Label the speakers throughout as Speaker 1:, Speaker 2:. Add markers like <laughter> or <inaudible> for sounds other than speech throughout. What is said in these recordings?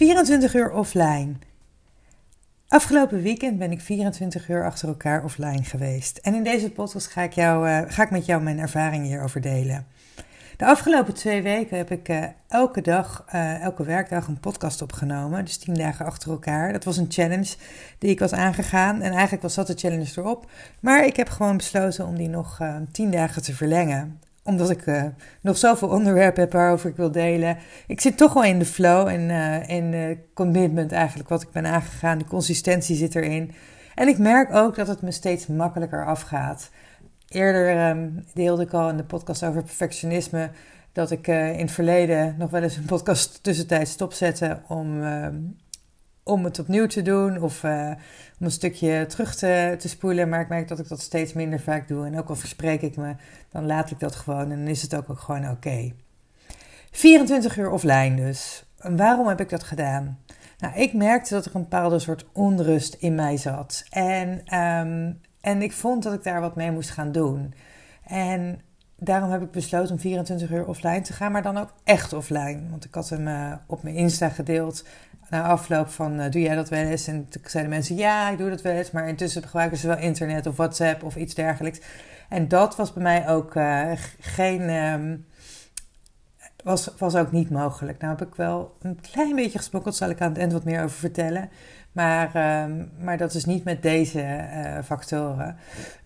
Speaker 1: 24 uur offline. Afgelopen weekend ben ik 24 uur achter elkaar offline geweest. En in deze podcast ga ik, jou, uh, ga ik met jou mijn ervaringen hierover delen. De afgelopen twee weken heb ik uh, elke dag, uh, elke werkdag een podcast opgenomen. Dus 10 dagen achter elkaar. Dat was een challenge die ik was aangegaan. En eigenlijk was dat de challenge erop. Maar ik heb gewoon besloten om die nog 10 dagen te verlengen omdat ik uh, nog zoveel onderwerpen heb waarover ik wil delen. Ik zit toch wel in de flow en uh, commitment eigenlijk, wat ik ben aangegaan. De consistentie zit erin. En ik merk ook dat het me steeds makkelijker afgaat. Eerder um, deelde ik al in de podcast over perfectionisme dat ik in het verleden nog wel eens een podcast tussentijds stopzette om om het opnieuw te doen of uh, om een stukje terug te, te spoelen. Maar ik merk dat ik dat steeds minder vaak doe. En ook al verspreek ik me, dan laat ik dat gewoon en dan is het ook, ook gewoon oké. Okay. 24 uur offline dus. En waarom heb ik dat gedaan? Nou, ik merkte dat er een bepaalde soort onrust in mij zat. En, um, en ik vond dat ik daar wat mee moest gaan doen. En daarom heb ik besloten om 24 uur offline te gaan, maar dan ook echt offline. Want ik had hem uh, op mijn Insta gedeeld na afloop van, uh, doe jij dat wel eens? En toen zeiden mensen, ja, ik doe dat wel eens. Maar intussen gebruiken ze wel internet of WhatsApp of iets dergelijks. En dat was bij mij ook uh, geen... Um, was, was ook niet mogelijk. Nou heb ik wel een klein beetje gesprokkeld, zal ik aan het eind wat meer over vertellen. Maar, um, maar dat is niet met deze factoren.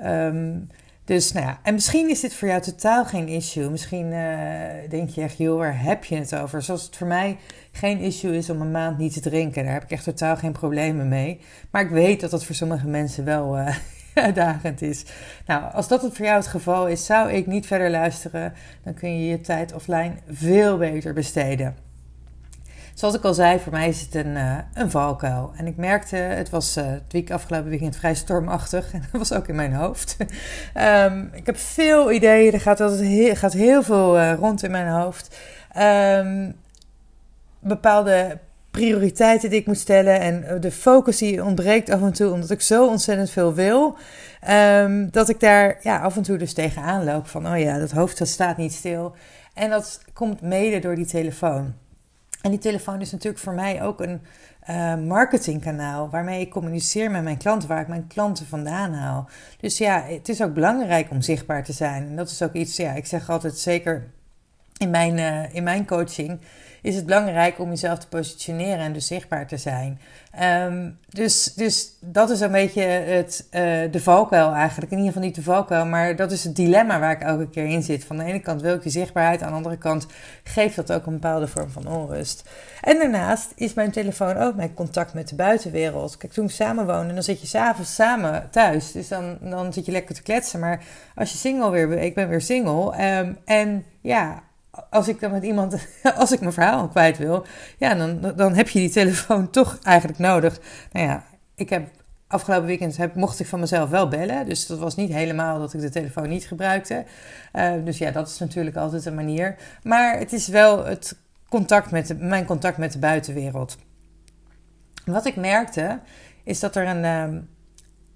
Speaker 1: Um, dus nou ja, en misschien is dit voor jou totaal geen issue. Misschien uh, denk je echt, joh, waar heb je het over? Zoals het voor mij geen issue is om een maand niet te drinken. Daar heb ik echt totaal geen problemen mee. Maar ik weet dat dat voor sommige mensen wel uh, <laughs> uitdagend is. Nou, als dat het voor jou het geval is, zou ik niet verder luisteren. Dan kun je je tijd offline veel beter besteden. Zoals ik al zei, voor mij is het een, uh, een valkuil. En ik merkte, het was uh, het week afgelopen weekend vrij stormachtig. <laughs> En dat was ook in mijn hoofd. um, <laughs> ik heb veel ideeën, er gaat, altijd heel, gaat heel veel uh, rond in mijn hoofd. Um, bepaalde prioriteiten die ik moet stellen en de focus die ontbreekt af en toe, omdat ik zo ontzettend veel wil, um, dat ik daar ja, af en toe dus tegenaan loop van, oh ja, dat hoofd dat staat niet stil. En dat komt mede door die telefoon. En die telefoon is natuurlijk voor mij ook een uh, marketingkanaal waarmee ik communiceer met mijn klanten, waar ik mijn klanten vandaan haal. Dus ja, het is ook belangrijk om zichtbaar te zijn. En dat is ook iets, ja, ik zeg altijd zeker in mijn, uh, in mijn coaching is het belangrijk om jezelf te positioneren en dus zichtbaar te zijn. Um, dus, dus dat is een beetje het, uh, de valkuil eigenlijk. In ieder geval niet de valkuil, maar dat is het dilemma waar ik elke keer in zit. Van de ene kant wil ik die zichtbaarheid, aan de andere kant geeft dat ook een bepaalde vorm van onrust. En daarnaast is mijn telefoon ook mijn contact met de buitenwereld. Kijk, toen ik samen woonde, dan zit je s'avonds samen thuis. Dus dan, dan zit je lekker te kletsen. Maar als je single weer, ik ben weer single. Um, en ja, als ik dan met iemand, <laughs> als ik mijn verhaal kwijt wil, ja, dan, dan heb je die telefoon <laughs> toch eigenlijk nodig. Nou ja, ik heb afgelopen weekend heb, mocht ik van mezelf wel bellen. Dus dat was niet helemaal dat ik de telefoon niet gebruikte. Uh, dus ja, dat is natuurlijk altijd een manier. Maar het is wel het contact met mijn contact met de buitenwereld. Wat ik merkte, is dat er een, um,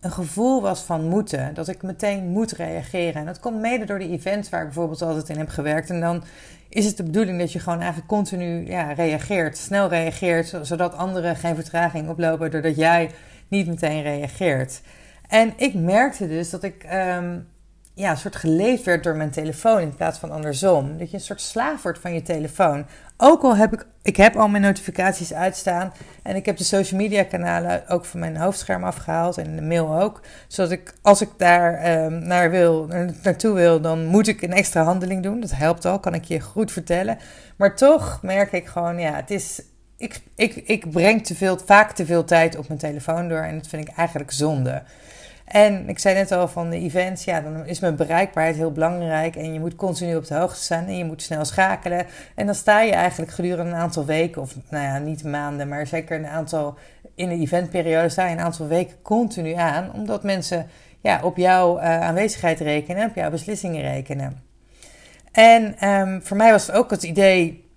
Speaker 1: een gevoel was van moeten. Dat ik meteen moet reageren. En dat komt mede door de events waar ik bijvoorbeeld altijd in heb gewerkt. En dan is het de bedoeling dat je gewoon eigenlijk continu ja, reageert. Snel reageert, zodat anderen geen vertraging oplopen doordat jij niet meteen reageert. En ik merkte dus dat ik um, ja, een soort geleefd werd door mijn telefoon in plaats van andersom. Dat je een soort slaaf wordt van je telefoon. Ook al heb ik, ik heb al mijn notificaties uitstaan en ik heb de social media kanalen ook van mijn hoofdscherm afgehaald en de mail ook. Zodat ik, als ik daar um, naar wil, naartoe wil, dan moet ik een extra handeling doen. Dat helpt al, kan ik je goed vertellen. Maar toch merk ik gewoon, ja, het is, ik, ik, ik breng te veel, vaak te veel tijd op mijn telefoon door en dat vind ik eigenlijk zonde. En ik zei net al van de events, ja, dan is mijn bereikbaarheid heel belangrijk. En je moet continu op de hoogte staan en je moet snel schakelen. En dan sta je eigenlijk gedurende een aantal weken, of nou ja, niet maanden, maar zeker een aantal, in de eventperiode sta je een aantal weken continu aan. Omdat mensen ja, op jouw uh, aanwezigheid rekenen, op jouw beslissingen rekenen. En um, voor mij was het ook het idee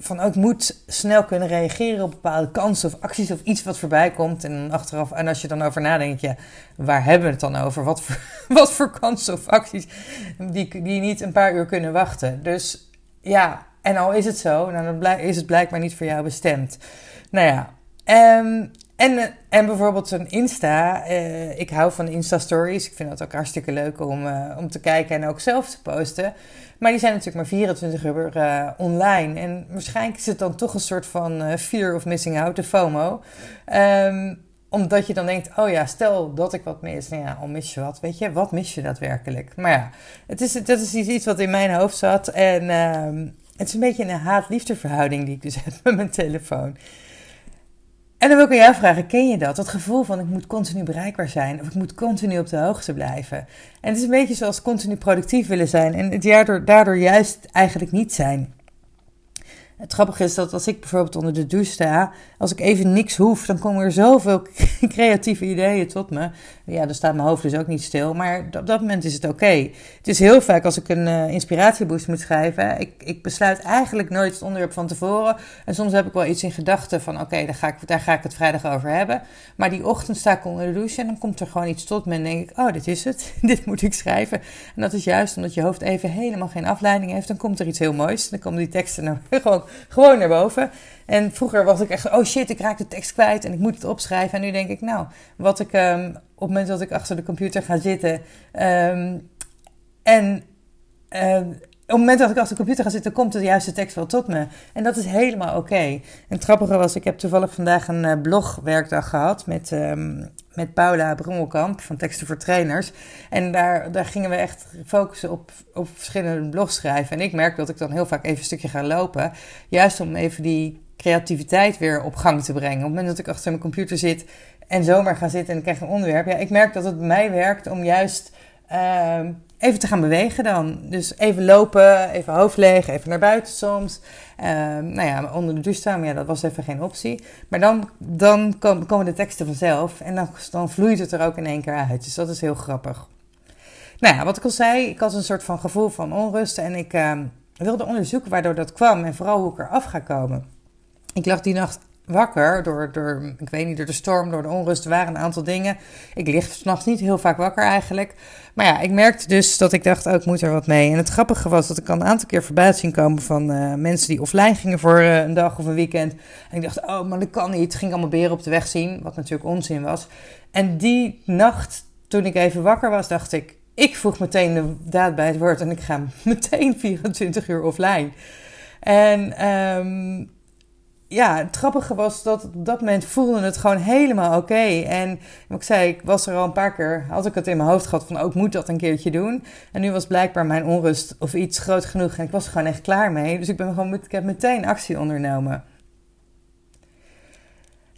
Speaker 1: van ook moet snel kunnen reageren op bepaalde kansen of acties of iets wat voorbij komt. En achteraf, en als je dan over nadenkt, ja, waar hebben we het dan over? Wat voor, <laughs> wat voor kansen of acties die, die niet een paar uur kunnen wachten? Dus ja, en al is het zo, nou, dan is het blijkbaar niet voor jou bestemd. Nou ja, um, en, en bijvoorbeeld een Insta. Uh, ik hou van Insta-stories. Ik vind dat ook hartstikke leuk om, uh, om te kijken en ook zelf te posten. Maar die zijn natuurlijk maar 24 uur online. En waarschijnlijk is het dan toch een soort van fear of missing out, de FOMO. Um, omdat je dan denkt, oh ja, stel dat ik wat mis. Nou ja, al mis je wat. Weet je, wat mis je daadwerkelijk? Maar ja, het is, dat is iets wat in mijn hoofd zat. En uh, het is een beetje een haat-liefde verhouding die ik dus <laughs> heb met mijn telefoon. En dan wil ik aan jou vragen, ken je dat? Dat gevoel van ik moet continu bereikbaar zijn of ik moet continu op de hoogte blijven. En het is een beetje zoals continu productief willen zijn en het daardoor, daardoor juist eigenlijk niet zijn. Het grappige is dat als ik bijvoorbeeld onder de douche sta, als ik even niks hoef, dan komen er zoveel <laughs> creatieve ideeën tot me. Ja, dan staat mijn hoofd dus ook niet stil, maar op dat moment is het oké. Het is heel vaak als ik een uh, inspiratieboost moet schrijven, ik, ik besluit eigenlijk nooit het onderwerp van tevoren. En soms heb ik wel iets in gedachten van oké, daar, ga ik, daar ga ik het vrijdag over hebben. Maar die ochtend sta ik onder de douche en dan komt er gewoon iets tot me en denk ik, oh, dit is het, <laughs> dit moet ik schrijven. En dat is juist omdat je hoofd even helemaal geen afleiding heeft, dan komt er iets heel moois. Dan komen die teksten <laughs> nou gewoon gewoon naar boven. En vroeger was ik echt, oh shit, ik raak de tekst kwijt en ik moet het opschrijven. En nu denk ik, nou, wat ik um, op het moment dat ik achter de computer ga zitten um, en um, op het moment dat ik achter de computer ga zitten, komt de juiste tekst wel tot me. En dat is helemaal oké. En het grappige was, ik heb toevallig vandaag een uh, blogwerkdag gehad met, met Paula Brommelkamp van Teksten voor Trainers. En daar, daar gingen we echt focussen op, op verschillende blogs schrijven. En ik merk dat ik dan heel vaak even een stukje ga lopen. Juist om even die creativiteit weer op gang te brengen. Op het moment dat ik achter mijn computer zit en zomaar ga zitten en ik krijg een onderwerp. Ja, ik merk dat het mij werkt om juist... Uh, even te gaan bewegen dan. Dus even lopen, even hoofd leeg, even naar buiten soms. Uh, nou ja, onder de douche staan, ja, dat was even geen optie. Maar dan, dan komen de teksten vanzelf en dan, dan vloeit het er ook in één keer uit. Dus dat is heel grappig. Nou ja, wat ik al zei, ik had een soort van gevoel van onrust en ik uh, wilde onderzoeken waardoor dat kwam en vooral hoe ik eraf ga komen. Ik lag die nacht wakker door, door, ik weet niet, door de storm, door de onrust. Er waren een aantal dingen. Ik lig s'nachts niet heel vaak wakker eigenlijk. Maar ja, ik merkte dus dat ik dacht, oh, ik moet er wat mee. En het grappige was dat ik al een aantal keer voorbij zien komen van uh, mensen die offline gingen voor uh, een dag of een weekend. En ik dacht, oh, maar dat kan niet. Ging allemaal beren op de weg zien, wat natuurlijk onzin was. En die nacht, toen ik even wakker was, dacht ik, ik voeg meteen de daad bij het woord en ik ga <laughs> meteen 24 uur offline. En um, ja, het grappige was dat op dat moment voelde het gewoon helemaal oké. En ik zei, ik was er al een paar keer, had ik het in mijn hoofd gehad van ook moet dat een keertje doen. En nu was blijkbaar mijn onrust of iets groot genoeg en ik was er gewoon echt klaar mee. Dus ik ben gewoon, ik heb meteen actie ondernomen.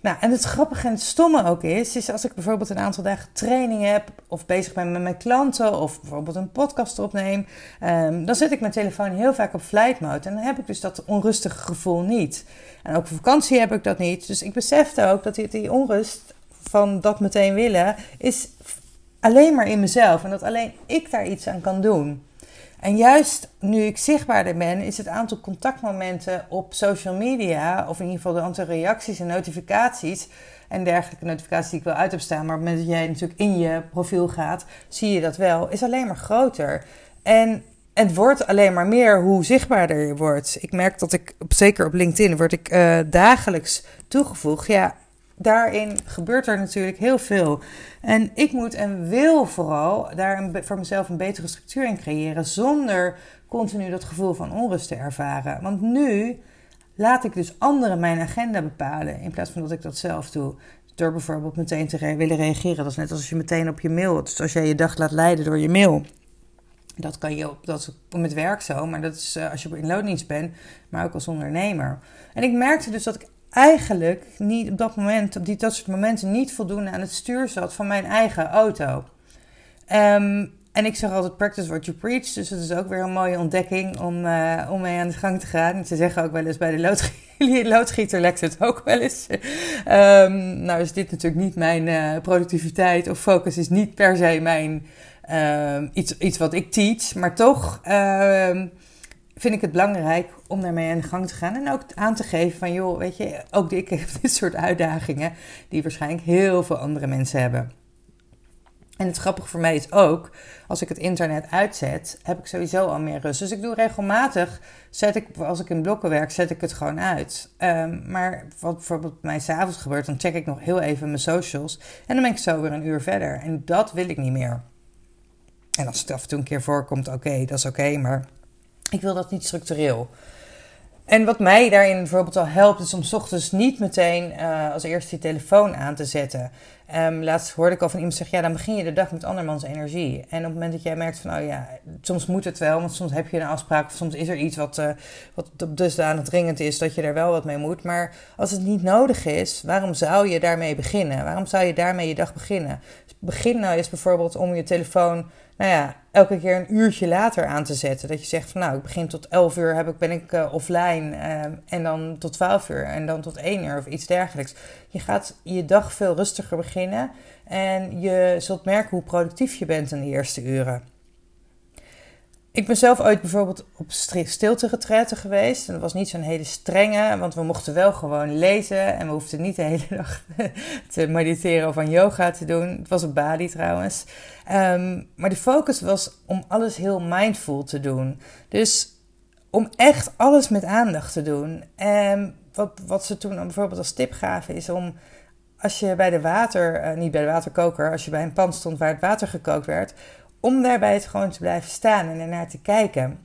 Speaker 1: Nou, en het grappige en het stomme ook is, is als ik bijvoorbeeld een aantal dagen training heb, of bezig ben met mijn klanten, of bijvoorbeeld een podcast opneem, um, dan zet ik mijn telefoon heel vaak op flight mode. En dan heb ik dus dat onrustige gevoel niet. En ook op vakantie heb ik dat niet. Dus ik besefte ook dat die, die onrust van dat meteen willen, is alleen maar in mezelf. En dat alleen ik daar iets aan kan doen. En juist nu ik zichtbaarder ben, is het aantal contactmomenten op social media, of in ieder geval de aantal reacties en notificaties en dergelijke notificaties die ik wel uit heb staan, maar op het moment dat jij natuurlijk in je profiel gaat, zie je dat wel, is alleen maar groter. En het wordt alleen maar meer hoe zichtbaarder je wordt. Ik merk dat ik, zeker op LinkedIn, word ik uh, dagelijks toegevoegd. Ja, daarin gebeurt er natuurlijk heel veel. En ik moet en wil vooral daar een, voor mezelf een betere structuur in creëren, zonder continu dat gevoel van onrust te ervaren. Want nu laat ik dus anderen mijn agenda bepalen, in plaats van dat ik dat zelf doe. Door bijvoorbeeld meteen te willen reageren. Dat is net als je meteen op je mail, dus als jij je dag laat leiden door je mail. Dat kan je op, dat is met werk zo, maar dat is uh, als je in loondienst bent, maar ook als ondernemer. En ik merkte dus dat ik eigenlijk niet op dat moment, op die, dat soort momenten, niet voldoende aan het stuur zat van mijn eigen auto. Ehm, en ik zeg altijd practice what you preach. Dus dat is ook weer een mooie ontdekking om, uh, om mee aan de gang te gaan. Ze zeggen ook wel eens bij de loodgieter, <laughs> loodgieter lekt het ook wel eens. Um, nou is dit natuurlijk niet mijn uh, productiviteit of focus is niet per se mijn, uh, iets, iets wat ik teach. Maar toch vind ik het belangrijk om daarmee aan de gang te gaan. En ook aan te geven van, joh, weet je, ook ik heb <laughs> dit soort uitdagingen die waarschijnlijk heel veel andere mensen hebben. En het grappige voor mij is ook, als ik het internet uitzet, heb ik sowieso al meer rust. Dus ik doe regelmatig, zet ik, als ik in blokken werk, zet ik het gewoon uit. Um, maar wat bijvoorbeeld mij s'avonds gebeurt, dan check ik nog heel even mijn socials. En dan ben ik zo weer een uur verder. En dat wil ik niet meer. En als het af en toe een keer voorkomt, oké, dat is oké, maar ik wil dat niet structureel. En wat mij daarin bijvoorbeeld al helpt, is om ochtends niet meteen uh, als eerste die telefoon aan te zetten. Um, laatst hoorde ik al van iemand zeggen, ja, dan begin je de dag met andermans energie. En op het moment dat jij merkt van, oh ja, soms moet het wel, want soms heb je een afspraak of soms is er iets wat, uh, wat dusdanig dringend is dat je er wel wat mee moet. Maar als het niet nodig is, waarom zou je daarmee beginnen? Waarom zou je daarmee je dag beginnen? Begin nou eens bijvoorbeeld om je telefoon nou ja, elke keer een uurtje later aan te zetten. Dat je zegt van nou, ik begin tot 11 uur, heb ik, ben ik uh, offline. Uh, en dan tot 12 uur en dan tot 1 uur of iets dergelijks. Je gaat je dag veel rustiger beginnen. En je zult merken hoe productief je bent in de eerste uren. Ik ben zelf ooit bijvoorbeeld op stilte geweest. En dat was niet zo'n hele strenge, want we mochten wel gewoon lezen. En we hoefden niet de hele <laughs> dag te mediteren of aan yoga te doen. Het was op Bali trouwens. Um, maar de focus was om alles heel mindful te doen. Dus om echt alles met aandacht te doen. En wat, wat ze toen bijvoorbeeld als tip gaven is om als je bij de water, uh, niet bij de waterkoker, als je bij een pan stond waar het water gekookt werd, om daarbij het gewoon te blijven staan en ernaar te kijken.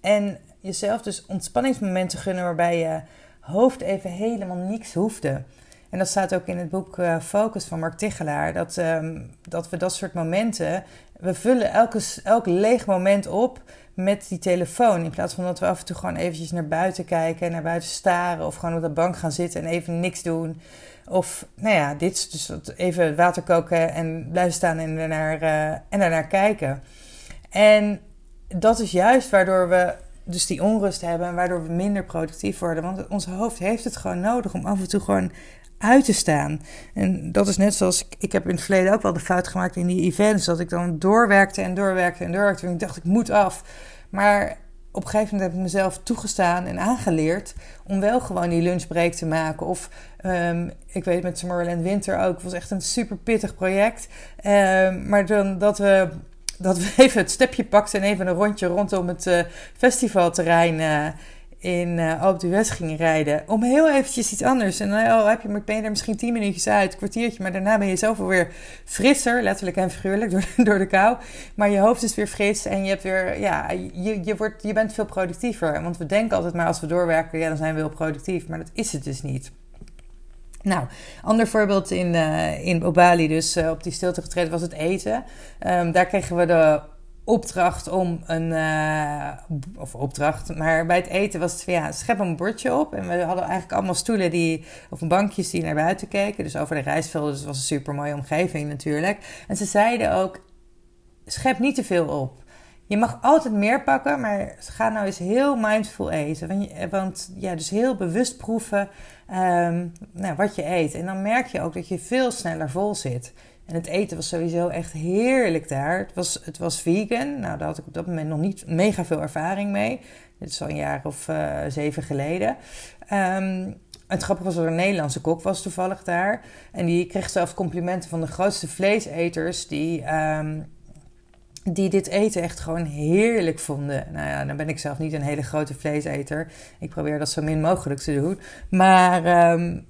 Speaker 1: En jezelf dus ontspanningsmomenten gunnen waarbij je hoofd even helemaal niks hoefde. En dat staat ook in het boek uh, Focus van Mark Tichelaar. Dat, um, dat we dat soort momenten. We vullen elke, elk leeg moment op met die telefoon. In plaats van dat we af en toe gewoon eventjes naar buiten kijken en naar buiten staren. Of gewoon op de bank gaan zitten en even niks doen. Of nou ja, dit dus even water koken en blijven staan en daarnaar, uh, en daarnaar kijken. En dat is juist waardoor we dus die onrust hebben en waardoor we minder productief worden. Want ons hoofd heeft het gewoon nodig om af en toe gewoon uit te staan. En dat is net zoals ik, ik heb in het verleden ook wel de fout gemaakt in die events, dat ik dan doorwerkte en doorwerkte en doorwerkte. En ik dacht, ik moet af. Maar op een gegeven moment heb ik mezelf toegestaan en aangeleerd om wel gewoon die lunchbreak te maken. Of um, ik weet met Tomorrowland Winter ook, het was echt een super pittig project. Um, maar dan dat we, dat we <laughs> even het stepje pakten en even een rondje rondom het uh, festivalterrein uh, in uh, Alpe d'Huez gingen rijden. Om heel eventjes iets anders. En dan oh, heb je, ben je er misschien tien minuutjes uit, een kwartiertje. Maar daarna ben je zoveel weer frisser, letterlijk en figuurlijk, <laughs> door, door de kou. Maar je hoofd is weer fris en je, hebt weer, ja, je, je, wordt, je bent veel productiever. Want we denken altijd maar als we doorwerken, ja, dan zijn we heel productief. Maar dat is het dus niet. Nou, ander voorbeeld in, uh, in Bali, dus uh, op die stilte getreden, was het eten. Um, daar kregen we de opdracht om een. Uh, of opdracht, maar bij het eten was het van ja, schep een bordje op. En we hadden eigenlijk allemaal stoelen die. of bankjes die naar buiten keken. Dus over de rijstvelden. Dus het was een super mooie omgeving natuurlijk. En ze zeiden ook: schep niet te veel op. Je mag altijd meer pakken, maar ga nou eens heel mindful eten. Want, ja, dus heel bewust proeven um, nou, wat je eet. En dan merk je ook dat je veel sneller vol zit. En het eten was sowieso echt heerlijk daar. Het was, het was vegan. Nou, daar had ik op dat moment nog niet mega veel ervaring mee. Dit is al een jaar of uh, zeven geleden. Um, het grappige was dat er een Nederlandse kok was toevallig daar. En die kreeg zelfs complimenten van de grootste vleeseters die, um, die dit eten echt gewoon heerlijk vonden. Nou ja, dan ben ik zelf niet een hele grote vleeseter. Ik probeer dat zo min mogelijk te doen. Maar, um,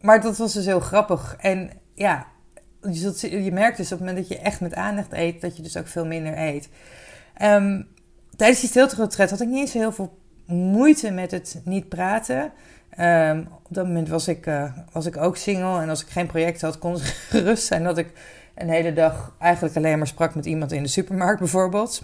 Speaker 1: maar dat was dus heel grappig. En ja, je, zult, je merkt dus op het moment dat je echt met aandacht eet, dat je dus ook veel minder eet. Um, tijdens die stilteretret had ik niet eens heel veel moeite met het niet praten. Um, op dat moment was ik, uh, was ik ook single en als ik geen project had, kon het <laughs> gerust zijn dat ik een hele dag eigenlijk alleen maar sprak met iemand in de supermarkt bijvoorbeeld.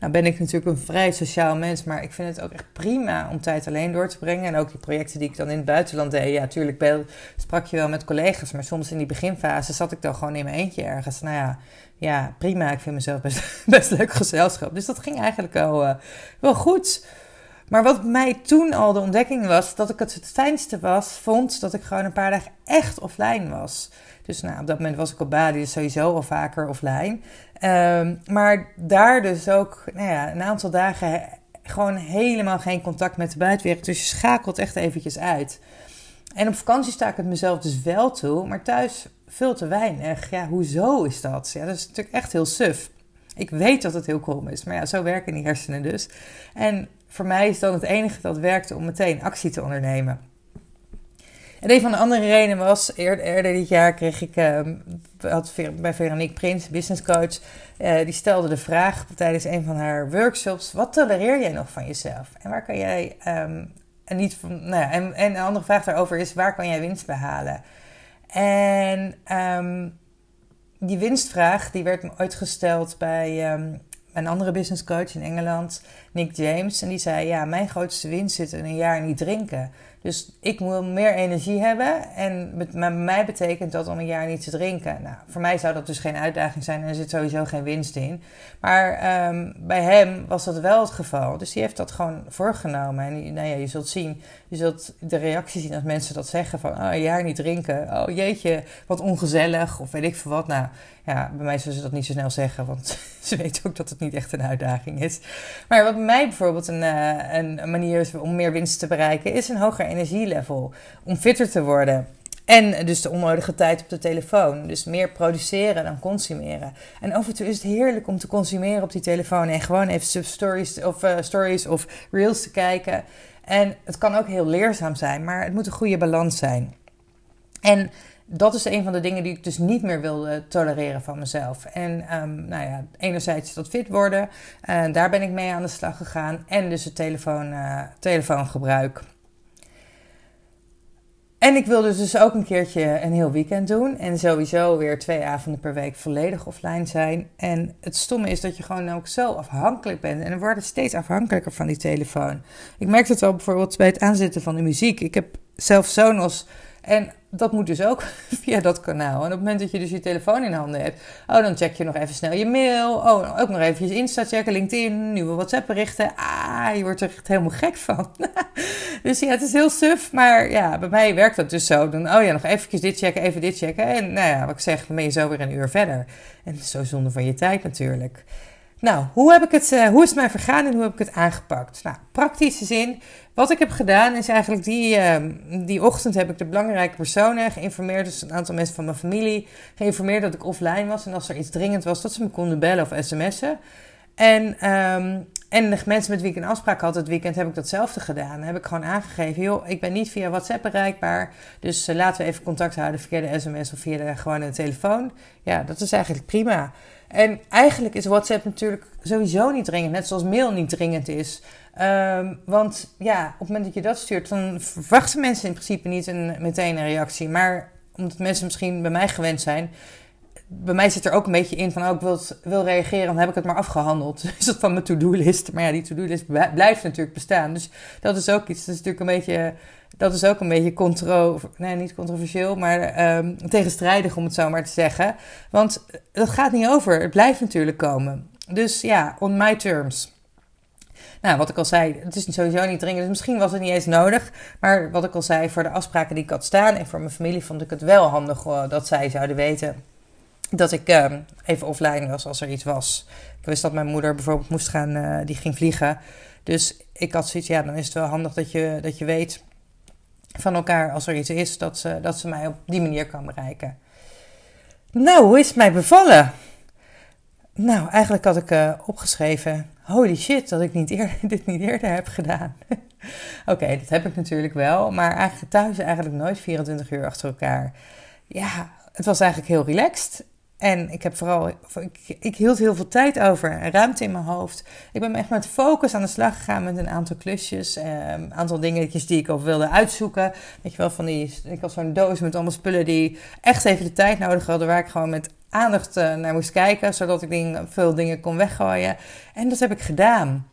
Speaker 1: Nou ben ik natuurlijk een vrij sociaal mens, maar ik vind het ook echt prima om tijd alleen door te brengen. En ook die projecten die ik dan in het buitenland deed. Ja, natuurlijk sprak je wel met collega's, maar soms in die beginfase zat ik dan gewoon in mijn eentje ergens. Nou ja, ja prima. Ik vind mezelf best, <laughs> best leuk gezelschap. Dus dat ging eigenlijk wel, wel goed. Maar wat mij toen al de ontdekking was, dat ik het het fijnste was, vond dat ik gewoon een paar dagen echt offline was. Dus nou, op dat moment was ik op Bali, dus sowieso al vaker offline. Um, maar daar dus ook nou ja, een aantal dagen gewoon helemaal geen contact met de buitenwereld. Dus je schakelt echt eventjes uit. En op vakantie sta ik het mezelf dus wel toe, maar thuis veel te weinig. Ja, hoezo is dat? Ja, dat is natuurlijk echt heel suf. Ik weet dat het heel krom is, maar ja, zo werken die hersenen dus. En voor mij is dan het enige dat werkte om meteen actie te ondernemen. En een van de andere redenen was, eerder, dit jaar kreeg ik, uh, had bij Veronique Prins, business coach, uh, die stelde de vraag tijdens een van haar workshops, wat tolereer jij nog van jezelf? En waar kan jij, um, en, niet nou ja, en, en een andere vraag daarover is, waar kan jij winst behalen? En um, die winstvraag, die werd me ooit gesteld bij een andere business coach in Engeland, Nick James. En die zei, ja, mijn grootste winst zit in een jaar niet drinken. Dus ik wil meer energie hebben. En met, bij mij betekent dat om een jaar niet te drinken. Nou, voor mij zou dat dus geen uitdaging zijn en er zit sowieso geen winst in. Maar um, bij hem was dat wel het geval. Dus die heeft dat gewoon voorgenomen. En nou ja, je zult zien, je zult de reactie zien als mensen dat zeggen van oh, een jaar niet drinken. Oh jeetje, wat ongezellig. Of weet ik veel wat. Nou ja, bij mij zullen ze dat niet zo snel zeggen, want <laughs> ze weten ook dat het niet echt een uitdaging is. Maar wat bij mij bijvoorbeeld een, uh, een manier om meer winst te bereiken, is een hoger energielevel. Om fitter te worden. En dus de onnodige tijd op de telefoon. Dus meer produceren dan consumeren. En af en toe is het heerlijk om te consumeren op die telefoon en gewoon even stories of, uh, stories of reels te kijken. En het kan ook heel leerzaam zijn, maar het moet een goede balans zijn. En dat is een van de dingen die ik dus niet meer wilde tolereren van mezelf. En um, nou ja, enerzijds dat fit worden, uh, daar ben ik mee aan de slag gegaan. En dus het telefoon, uh, telefoongebruik. En ik wilde dus ook een keertje een heel weekend doen. En sowieso weer twee avonden per week volledig offline zijn. En het stomme is dat je gewoon ook zo afhankelijk bent. En we worden steeds afhankelijker van die telefoon. Ik merk het al bijvoorbeeld bij het aanzetten van de muziek. Ik heb zelf Sonos. En dat moet dus ook <laughs> via dat kanaal. En op het moment dat je dus je telefoon in handen hebt, oh, dan check je nog even snel je mail. Oh, ook nog even je Insta checken, LinkedIn, nieuwe WhatsApp berichten. Ah, je wordt er echt helemaal gek van. <laughs> dus ja, het is heel suf. Maar ja, bij mij werkt dat dus zo. Dan, oh ja, nog eventjes dit checken, even dit checken. En nou ja, wat ik zeg, dan ben je zo weer een uur verder. En zo zonde van je tijd natuurlijk. Nou, hoe, heb ik het, uh, hoe is het mij vergaan en hoe heb ik het aangepakt? Nou, praktische zin. Wat ik heb gedaan is eigenlijk die, uh, die ochtend heb ik de belangrijke personen geïnformeerd. Dus een aantal mensen van mijn familie geïnformeerd dat ik offline was. En als er iets dringend was, dat ze me konden bellen of sms'en. En, um, en de mensen met wie ik een afspraak had het weekend heb ik datzelfde gedaan. Heb ik gewoon aangegeven, joh, ik ben niet via WhatsApp bereikbaar. Dus uh, laten we even contact houden via de sms of via de gewone telefoon. Ja, dat is eigenlijk prima. En eigenlijk is WhatsApp natuurlijk sowieso niet dringend, net zoals mail niet dringend is. Um, want ja, op het moment dat je dat stuurt, dan verwachten mensen in principe niet een, meteen een reactie. Maar omdat mensen misschien bij mij gewend zijn, bij mij zit er ook een beetje in van, oh, ik wil, wil reageren, dan heb ik het maar afgehandeld. <laughs> Dus dat van mijn to-do-list. Maar ja, die to-do-list blijft natuurlijk bestaan. Dus dat is ook iets, dat is natuurlijk een beetje, dat is ook een beetje contro, nee, niet controversieel, maar um, tegenstrijdig om het zo maar te zeggen. Want dat gaat niet over, het blijft natuurlijk komen. Dus ja, on my terms. Nou, wat ik al zei, het is sowieso niet dringend. Dus misschien was het niet eens nodig. Maar wat ik al zei, voor de afspraken die ik had staan en voor mijn familie vond ik het wel handig uh, dat zij zouden weten dat ik uh, even offline was als er iets was. Ik wist dat mijn moeder bijvoorbeeld moest gaan, uh, die ging vliegen. Dus ik had zoiets, ja, dan is het wel handig dat je, dat je weet van elkaar als er iets is, dat ze, dat ze mij op die manier kan bereiken. Nou, hoe is het mij bevallen? Nou, eigenlijk had ik uh, opgeschreven: holy shit, dat ik niet eerder, <laughs> dit niet eerder heb gedaan. <laughs> Oké, dat heb ik natuurlijk wel, maar eigenlijk thuis eigenlijk nooit 24 uur achter elkaar. Ja, het was eigenlijk heel relaxed. En ik heb vooral, ik, hield heel veel tijd over en ruimte in mijn hoofd. Ik ben echt met focus aan de slag gegaan met een aantal klusjes. Een ehm, aantal dingetjes die ik ook wilde uitzoeken. Weet je wel, van die, ik had zo'n doos met allemaal spullen die echt even de tijd nodig hadden. Waar ik gewoon met aandacht naar moest kijken, zodat ik dingen, veel dingen kon weggooien. En dat heb ik gedaan.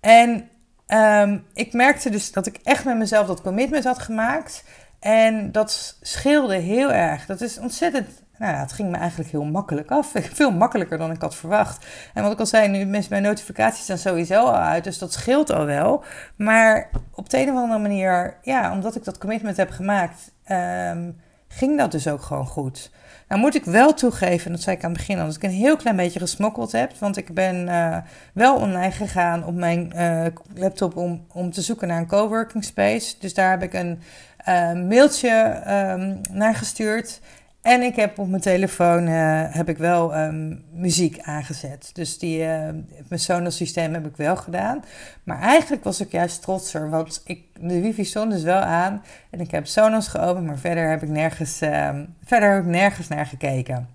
Speaker 1: En ehm, ik merkte dus dat ik echt met mezelf dat commitment had gemaakt. En dat scheelde heel erg. Dat is ontzettend. Nou ja, het ging me eigenlijk heel makkelijk af. <laughs> Veel makkelijker dan ik had verwacht. En wat ik al zei, nu mijn notificaties staan sowieso al uit. Dus dat scheelt al wel. Maar op de een of andere manier, ja, omdat ik dat commitment heb gemaakt, um, ging dat dus ook gewoon goed. Nou moet ik wel toegeven, dat zei ik aan het begin al, dat ik een heel klein beetje gesmokkeld heb. Want ik ben uh, wel online gegaan op mijn uh, laptop om, om te zoeken naar een coworking space. Dus daar heb ik een uh, mailtje um, naar gestuurd. En ik heb op mijn telefoon uh, heb ik wel um, muziek aangezet. Dus die, uh, mijn Sonos systeem heb ik wel gedaan. Maar eigenlijk was ik juist trotser, want ik, de wifi stond dus wel aan. En ik heb Sonos geopend, maar verder heb ik nergens, uh, verder heb ik nergens naar gekeken.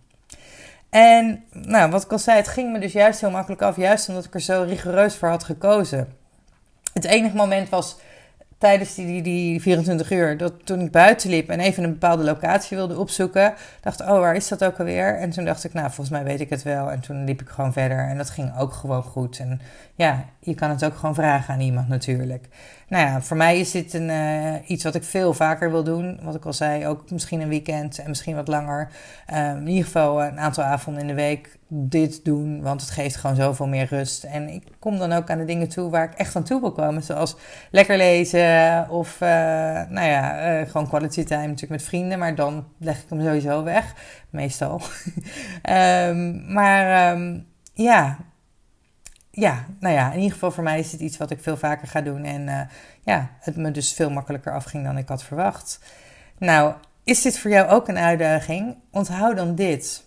Speaker 1: En nou, wat ik al zei, het ging me dus juist heel makkelijk af. Juist omdat ik er zo rigoureus voor had gekozen. Het enige moment was tijdens die, die, 24 uur, dat toen ik buiten liep en even een bepaalde locatie wilde opzoeken, dacht oh, waar is dat ook alweer? En toen dacht ik, nou, volgens mij weet ik het wel. En toen liep ik gewoon verder en dat ging ook gewoon goed. En ja, je kan het ook gewoon vragen aan iemand natuurlijk. Nou ja, voor mij is dit een, uh, iets wat ik veel vaker wil doen. Wat ik al zei, ook misschien een weekend en misschien wat langer. Um, in ieder geval een aantal avonden in de week dit doen, want het geeft gewoon zoveel meer rust. En ik kom dan ook aan de dingen toe waar ik echt aan toe wil komen, zoals lekker lezen of uh, nou ja, uh, gewoon quality time natuurlijk met vrienden, maar dan leg ik hem sowieso weg, meestal. um, <laughs> maar um, ja, ja, nou ja, in ieder geval voor mij is het iets wat ik veel vaker ga doen. En uh, ja, het me dus veel makkelijker afging dan ik had verwacht. Nou, is dit voor jou ook een uitdaging? Onthoud dan dit.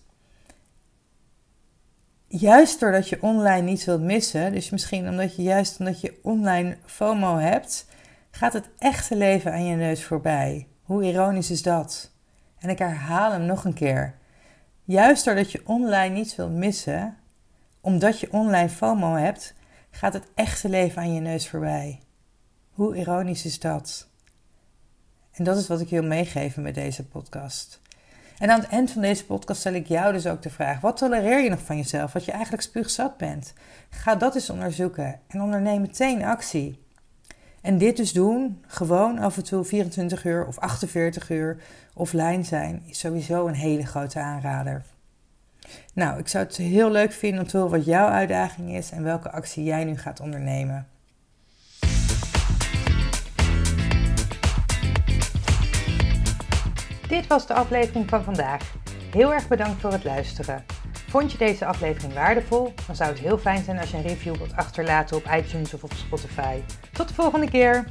Speaker 1: Juist doordat je online niet wilt missen, dus misschien omdat je juist omdat je online FOMO hebt, gaat het echte leven aan je neus voorbij. Hoe ironisch is dat? En ik herhaal hem nog een keer. Juist doordat je online niets wilt missen, omdat je online FOMO hebt, gaat het echte leven aan je neus voorbij. Hoe ironisch is dat? En dat is wat ik wil meegeven met deze podcast. En aan het eind van deze podcast stel ik jou dus ook de vraag: wat tolereer je nog van jezelf, wat je eigenlijk spuugzat bent? Ga dat eens onderzoeken en onderneem meteen actie. En dit dus doen, gewoon af en toe 24 uur of 48 uur offline zijn, is sowieso een hele grote aanrader. Nou, ik zou het heel leuk vinden om te horen wat jouw uitdaging is en welke actie jij nu gaat ondernemen. Dit was de aflevering van vandaag. Heel erg bedankt voor het luisteren. Vond je deze aflevering waardevol? Dan zou het heel fijn zijn als je een review wilt achterlaten op iTunes of op Spotify. Tot de volgende keer!